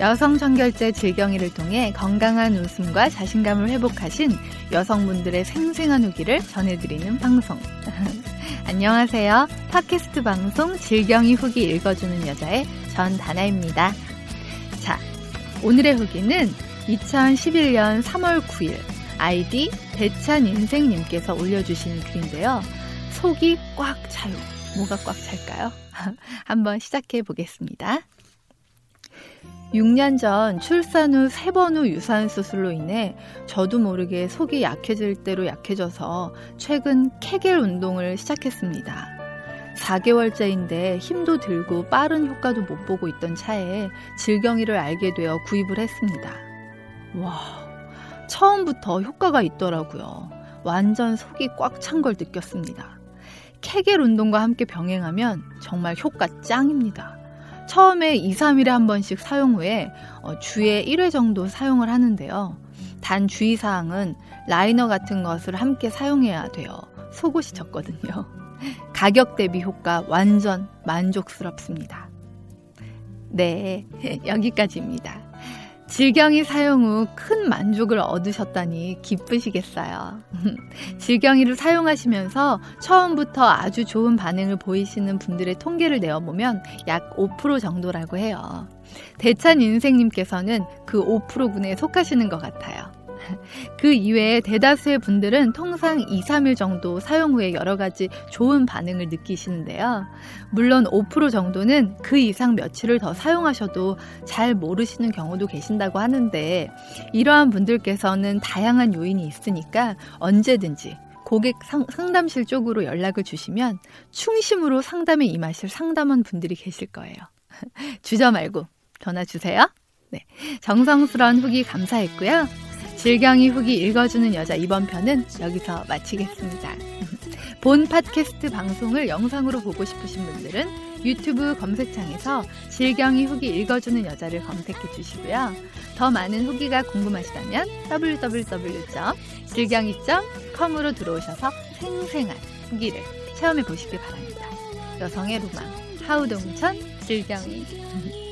여성 청결제 질경이를 통해 건강한 웃음과 자신감을 회복하신 여성분들의 생생한 후기를 전해드리는 방송. 안녕하세요. 팟캐스트 방송 질경이 후기 읽어주는 여자의 전다나입니다. 자, 오늘의 후기는 2011년 3월 9일 아이디 대찬 인생님께서 올려주신 글인데요. 속이 꽉 차요. 뭐가 꽉 찰까요? 한번 시작해 보겠습니다. 6년 전 출산 후세번후 유산 수술로 인해 저도 모르게 속이 약해질 대로 약해져서 최근 케겔 운동을 시작했습니다. 4개월째인데 힘도 들고 빠른 효과도 못 보고 있던 차에 질경이를 알게 되어 구입을 했습니다. 와, 처음부터 효과가 있더라고요. 완전 속이 꽉 찬 걸 느꼈습니다. 케겔 운동과 함께 병행하면 정말 효과 짱입니다. 처음에 2, 3일에 한 번씩 사용 후에 어, 주에 1회 정도 사용을 하는데요. 단 주의사항은 라이너 같은 것을 함께 사용해야 돼요. 속옷이 젖거든요. 가격 대비 효과 완전 만족스럽습니다. 네, 여기까지입니다. 질경이 사용 후 큰 만족을 얻으셨다니 기쁘시겠어요. 질경이를 사용하시면서 처음부터 아주 좋은 반응을 보이시는 분들의 통계를 내어보면 약 5% 정도라고 해요. 대찬 인생님께서는 그 5%분에 속하시는 것 같아요. 그 이외에 대다수의 분들은 통상 2, 3일 정도 사용 후에 여러 가지 좋은 반응을 느끼시는데요. 물론 5% 정도는 그 이상 며칠을 더 사용하셔도 잘 모르시는 경우도 계신다고 하는데 이러한 분들께서는 다양한 요인이 있으니까 언제든지 고객 상담실 쪽으로 연락을 주시면 충심으로 상담에 임하실 상담원 분들이 계실 거예요. 주저 말고 전화 주세요. 네. 정성스러운 후기 감사했고요. 질경이 후기 읽어주는 여자 이번 편은 여기서 마치겠습니다. 본 팟캐스트 방송을 영상으로 보고 싶으신 분들은 유튜브 검색창에서 질경이 후기 읽어주는 여자를 검색해 주시고요. 더 많은 후기가 궁금하시다면 www.질경이.com으로 들어오셔서 생생한 후기를 체험해 보시기 바랍니다. 여성의 로망 하우동천 질경이